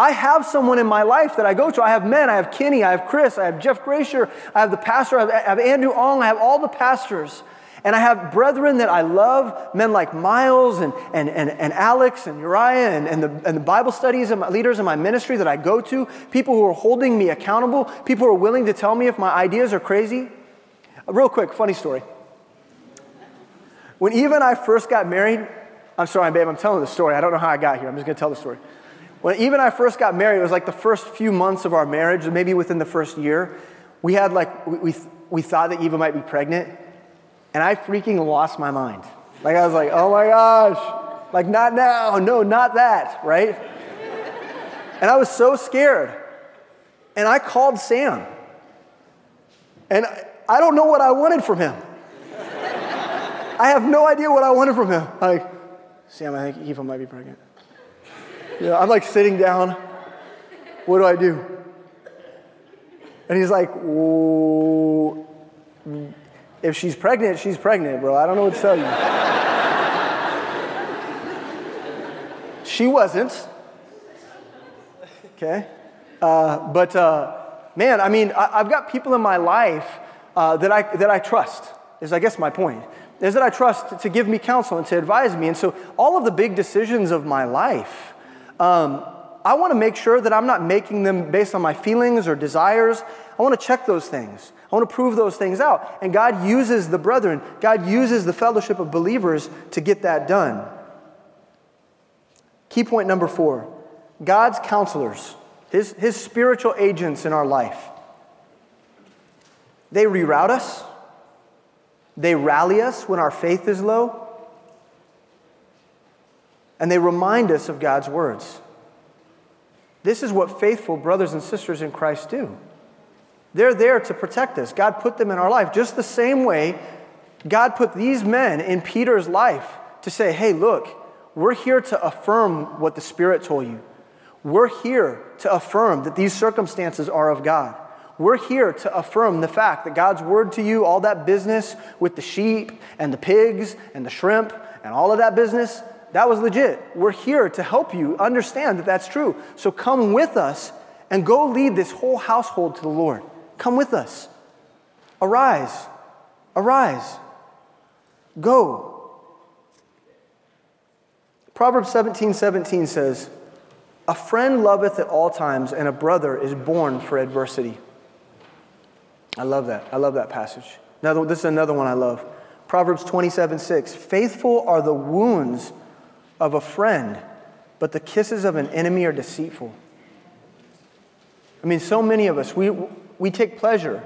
[SPEAKER 1] I have someone in my life that I go to. I have men, I have Kenny, I have Chris, I have Jeff Gracier, I have the pastor, I have, I have Andrew Ong, I have all the pastors and I have brethren that I love, men like Miles and, and, and, and Alex and Uriah and, and, the, and the Bible studies and my leaders in my ministry that I go to, people who are holding me accountable, people who are willing to tell me if my ideas are crazy. Real quick, funny story. When Eva and I first got married, I'm sorry, babe, I'm telling the story. I don't know how I got here. I'm just going to tell the story. When Eva and I first got married, it was like the first few months of our marriage, maybe within the first year. We had like, we, we, we thought that Eva might be pregnant. And I freaking lost my mind. Like, I was like, oh my gosh, like, not now, no, not that, right? And I was so scared. And I called Sam. And I don't know what I wanted from him. I have no idea what I wanted from him. Like, Sam, I think Eva might be pregnant. You know, I'm like sitting down. What do I do? And he's like, if she's pregnant, she's pregnant, bro. I don't know what to tell you. she wasn't. Okay? Uh, but uh, man, I mean, I, have got people in my life uh, that, I, that I trust, is I guess my point, is that I trust to give me counsel and to advise me. And so all of the big decisions of my life, um, I want to make sure that I'm not making them based on my feelings or desires. I want to check those things. I want to prove those things out. And God uses the brethren, God uses the fellowship of believers to get that done. Key point number four God's counselors, his, his spiritual agents in our life. They reroute us, they rally us when our faith is low, and they remind us of God's words. This is what faithful brothers and sisters in Christ do. They're there to protect us. God put them in our life. Just the same way God put these men in Peter's life to say, hey, look, we're here to affirm what the Spirit told you. We're here to affirm that these circumstances are of God. We're here to affirm the fact that God's word to you, all that business with the sheep and the pigs and the shrimp and all of that business, that was legit. We're here to help you understand that that's true. So come with us and go lead this whole household to the Lord. Come with us. Arise. Arise. Go. Proverbs 17 17 says, A friend loveth at all times, and a brother is born for adversity. I love that. I love that passage. Another, this is another one I love. Proverbs 27 6. Faithful are the wounds of a friend, but the kisses of an enemy are deceitful. I mean, so many of us, we, we take pleasure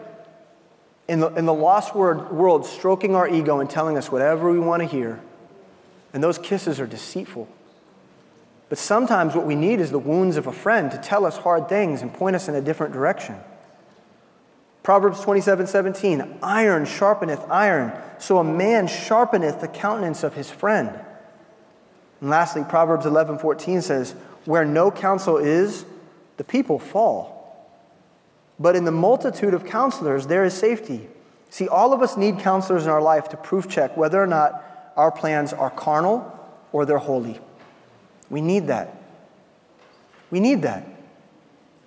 [SPEAKER 1] in the, in the lost word, world stroking our ego and telling us whatever we want to hear. And those kisses are deceitful. But sometimes what we need is the wounds of a friend to tell us hard things and point us in a different direction. Proverbs 27 17, iron sharpeneth iron, so a man sharpeneth the countenance of his friend. And lastly, Proverbs 11:14 says, Where no counsel is, the people fall. but in the multitude of counselors, there is safety. See, all of us need counselors in our life to proof check whether or not our plans are carnal or they're holy. We need that. We need that.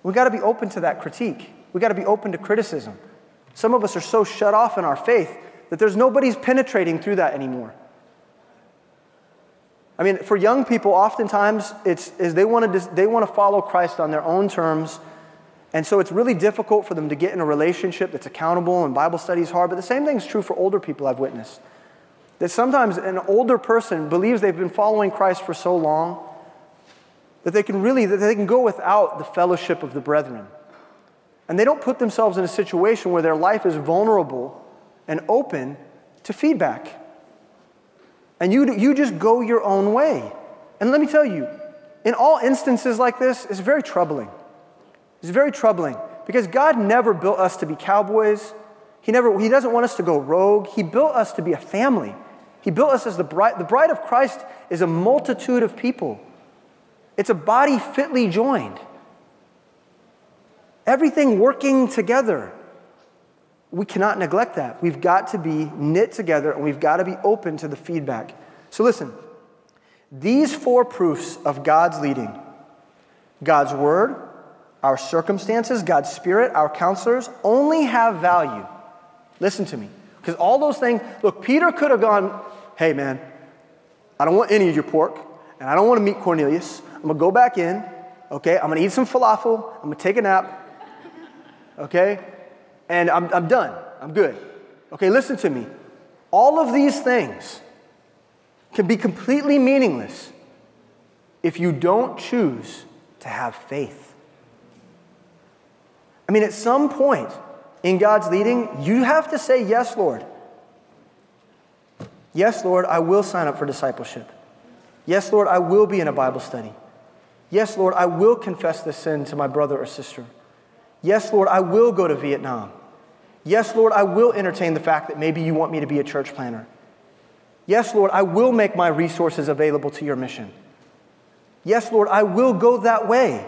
[SPEAKER 1] We got to be open to that critique. We got to be open to criticism. Some of us are so shut off in our faith that there's nobody's penetrating through that anymore. I mean, for young people, oftentimes it's is they want to they want to follow Christ on their own terms, and so it's really difficult for them to get in a relationship that's accountable. And Bible study is hard. But the same thing is true for older people. I've witnessed that sometimes an older person believes they've been following Christ for so long that they can really that they can go without the fellowship of the brethren, and they don't put themselves in a situation where their life is vulnerable and open to feedback and you, you just go your own way. And let me tell you, in all instances like this, it's very troubling. It's very troubling because God never built us to be cowboys. He, never, he doesn't want us to go rogue. He built us to be a family. He built us as the bride. The bride of Christ is a multitude of people, it's a body fitly joined. Everything working together. We cannot neglect that. We've got to be knit together and we've got to be open to the feedback. So, listen these four proofs of God's leading God's word, our circumstances, God's spirit, our counselors only have value. Listen to me. Because all those things, look, Peter could have gone, hey, man, I don't want any of your pork, and I don't want to meet Cornelius. I'm going to go back in, okay? I'm going to eat some falafel. I'm going to take a nap, okay? And I'm, I'm done. I'm good. Okay, listen to me. All of these things can be completely meaningless if you don't choose to have faith. I mean, at some point in God's leading, you have to say, Yes, Lord. Yes, Lord, I will sign up for discipleship. Yes, Lord, I will be in a Bible study. Yes, Lord, I will confess this sin to my brother or sister. Yes, Lord, I will go to Vietnam. Yes, Lord, I will entertain the fact that maybe you want me to be a church planter. Yes, Lord, I will make my resources available to your mission. Yes, Lord, I will go that way.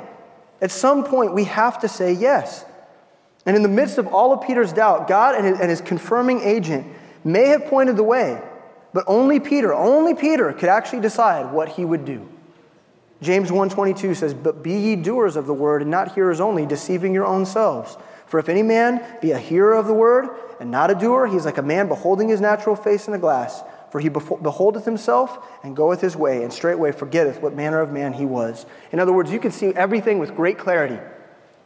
[SPEAKER 1] At some point, we have to say yes. And in the midst of all of Peter's doubt, God and his, confirming agent may have pointed the way, but only Peter, only Peter could actually decide what he would do. James 1:22 says, "But be ye doers of the word and not hearers only, deceiving your own selves." For if any man be a hearer of the word and not a doer, he is like a man beholding his natural face in a glass. For he beholdeth himself and goeth his way, and straightway forgetteth what manner of man he was. In other words, you can see everything with great clarity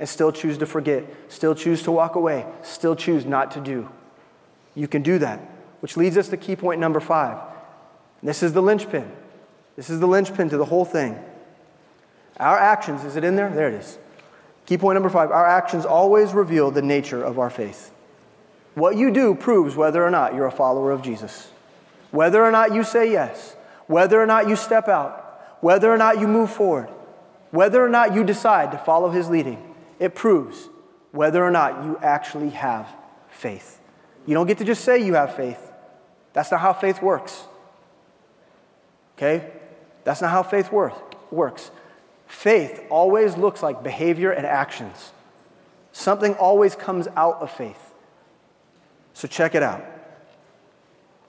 [SPEAKER 1] and still choose to forget, still choose to walk away, still choose not to do. You can do that, which leads us to key point number five. This is the linchpin. This is the linchpin to the whole thing. Our actions, is it in there? There it is. Key point number five our actions always reveal the nature of our faith. What you do proves whether or not you're a follower of Jesus. Whether or not you say yes, whether or not you step out, whether or not you move forward, whether or not you decide to follow his leading, it proves whether or not you actually have faith. You don't get to just say you have faith. That's not how faith works. Okay? That's not how faith work, works. Faith always looks like behavior and actions. Something always comes out of faith. So check it out.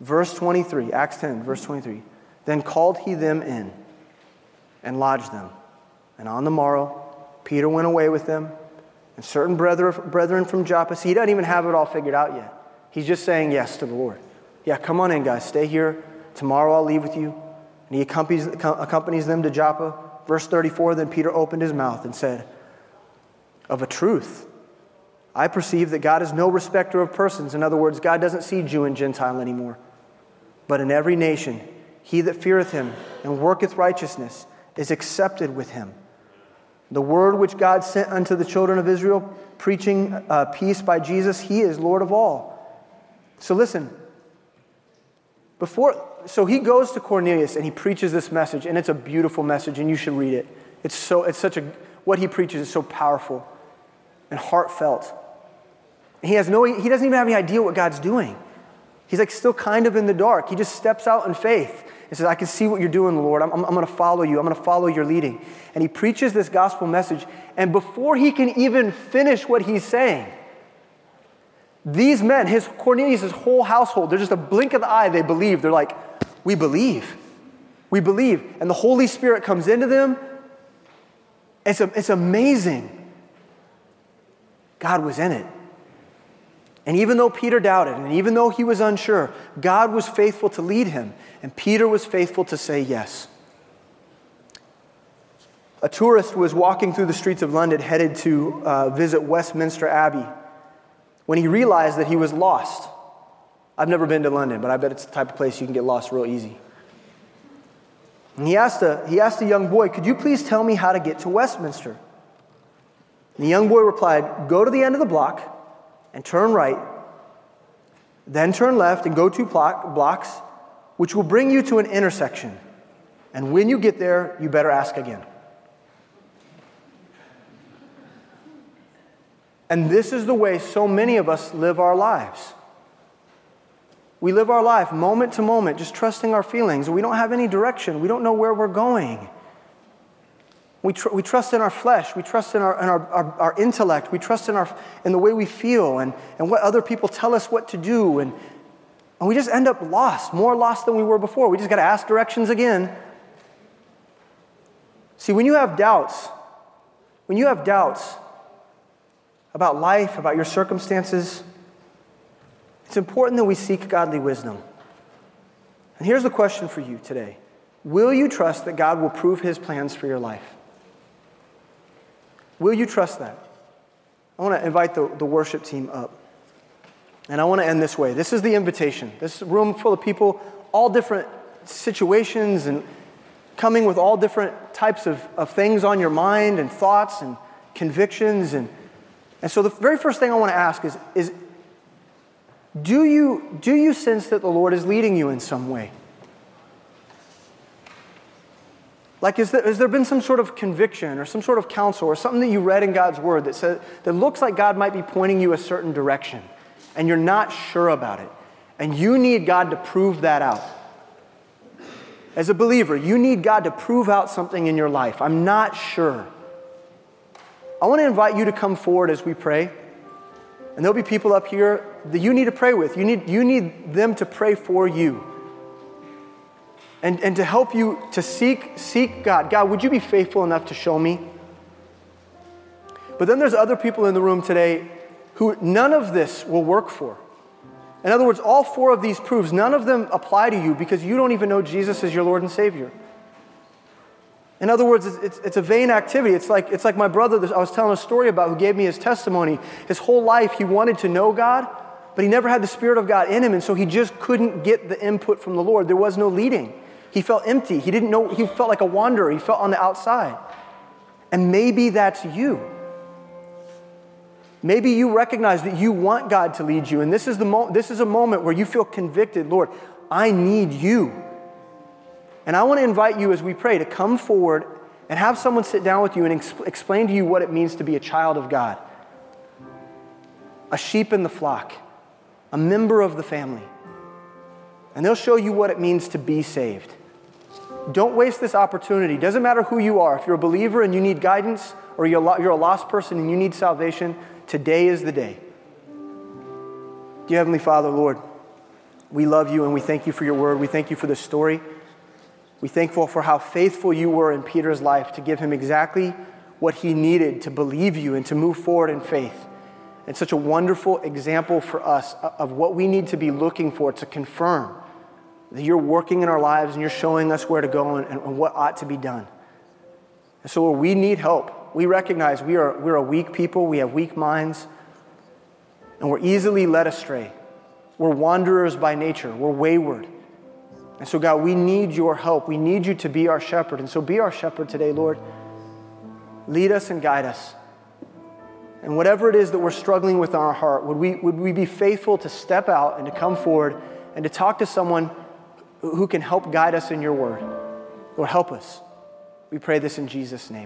[SPEAKER 1] Verse 23, Acts 10, verse 23. Then called he them in and lodged them. And on the morrow, Peter went away with them, and certain brethren from Joppa. See, he doesn't even have it all figured out yet. He's just saying yes to the Lord. Yeah, come on in, guys. Stay here. Tomorrow I'll leave with you. And he accompanies, accompanies them to Joppa. Verse 34 Then Peter opened his mouth and said, Of a truth, I perceive that God is no respecter of persons. In other words, God doesn't see Jew and Gentile anymore. But in every nation, he that feareth him and worketh righteousness is accepted with him. The word which God sent unto the children of Israel, preaching uh, peace by Jesus, he is Lord of all. So listen, before, so he goes to Cornelius and he preaches this message, and it's a beautiful message, and you should read it. It's so, it's such a, what he preaches is so powerful and heartfelt. He has no, he doesn't even have any idea what God's doing. He's like still kind of in the dark. He just steps out in faith. and says, I can see what you're doing, Lord. I'm, I'm, I'm going to follow you. I'm going to follow your leading. And he preaches this gospel message. And before he can even finish what he's saying, these men, his Cornelius' whole household, they're just a blink of the eye, they believe. They're like, We believe. We believe. And the Holy Spirit comes into them. It's, a, it's amazing. God was in it. And even though Peter doubted, and even though he was unsure, God was faithful to lead him, and Peter was faithful to say yes. A tourist was walking through the streets of London headed to uh, visit Westminster Abbey when he realized that he was lost. I've never been to London, but I bet it's the type of place you can get lost real easy. And he asked a, he asked a young boy, Could you please tell me how to get to Westminster? And the young boy replied, Go to the end of the block and turn right, then turn left and go two blocks, which will bring you to an intersection. And when you get there, you better ask again. And this is the way so many of us live our lives. We live our life moment to moment, just trusting our feelings. We don't have any direction. We don't know where we're going. We, tr- we trust in our flesh. We trust in, our, in our, our, our, intellect. We trust in, our, in the way we feel and, and what other people tell us what to do. And, and we just end up lost, more lost than we were before. We just got to ask directions again. See, when you have doubts, when you have doubts about life, about your circumstances, it's important that we seek godly wisdom. And here's the question for you today Will you trust that God will prove his plans for your life? Will you trust that? I want to invite the, the worship team up. And I want to end this way. This is the invitation. This room full of people, all different situations and coming with all different types of, of things on your mind and thoughts and convictions. And, and so the very first thing I want to ask is, is do, you, do you sense that the Lord is leading you in some way? Like, is there, has there been some sort of conviction or some sort of counsel or something that you read in God's word that, says, that looks like God might be pointing you a certain direction and you're not sure about it? And you need God to prove that out. As a believer, you need God to prove out something in your life. I'm not sure. I want to invite you to come forward as we pray. And there'll be people up here that you need to pray with. You need, you need them to pray for you and, and to help you to seek, seek God. God, would you be faithful enough to show me? But then there's other people in the room today who none of this will work for. In other words, all four of these proofs, none of them apply to you because you don't even know Jesus as your Lord and Savior. In other words, it's, it's, it's, a vain activity. It's like, it's like my brother I was telling a story about who gave me his testimony. His whole life, he wanted to know God, but he never had the Spirit of God in him, and so he just couldn't get the input from the Lord. There was no leading. He felt empty. He didn't know, he felt like a wanderer. He felt on the outside. And maybe that's you. Maybe you recognize that you want God to lead you, and this is, the mo- this is a moment where you feel convicted Lord, I need you. And I want to invite you as we pray to come forward and have someone sit down with you and ex- explain to you what it means to be a child of God, a sheep in the flock, a member of the family. And they'll show you what it means to be saved. Don't waste this opportunity. Doesn't matter who you are. If you're a believer and you need guidance, or you're a lost person and you need salvation, today is the day. Dear Heavenly Father, Lord, we love you and we thank you for your word. We thank you for this story. We thankful for how faithful you were in Peter's life to give him exactly what he needed to believe you and to move forward in faith. And such a wonderful example for us of what we need to be looking for to confirm that you're working in our lives and you're showing us where to go and, and what ought to be done. And so we need help. We recognize we are, we're a weak people, we have weak minds, and we're easily led astray. We're wanderers by nature, we're wayward. And so, God, we need your help. We need you to be our shepherd. And so, be our shepherd today, Lord. Lead us and guide us. And whatever it is that we're struggling with in our heart, would we, would we be faithful to step out and to come forward and to talk to someone who can help guide us in your word. Lord, help us. We pray this in Jesus' name.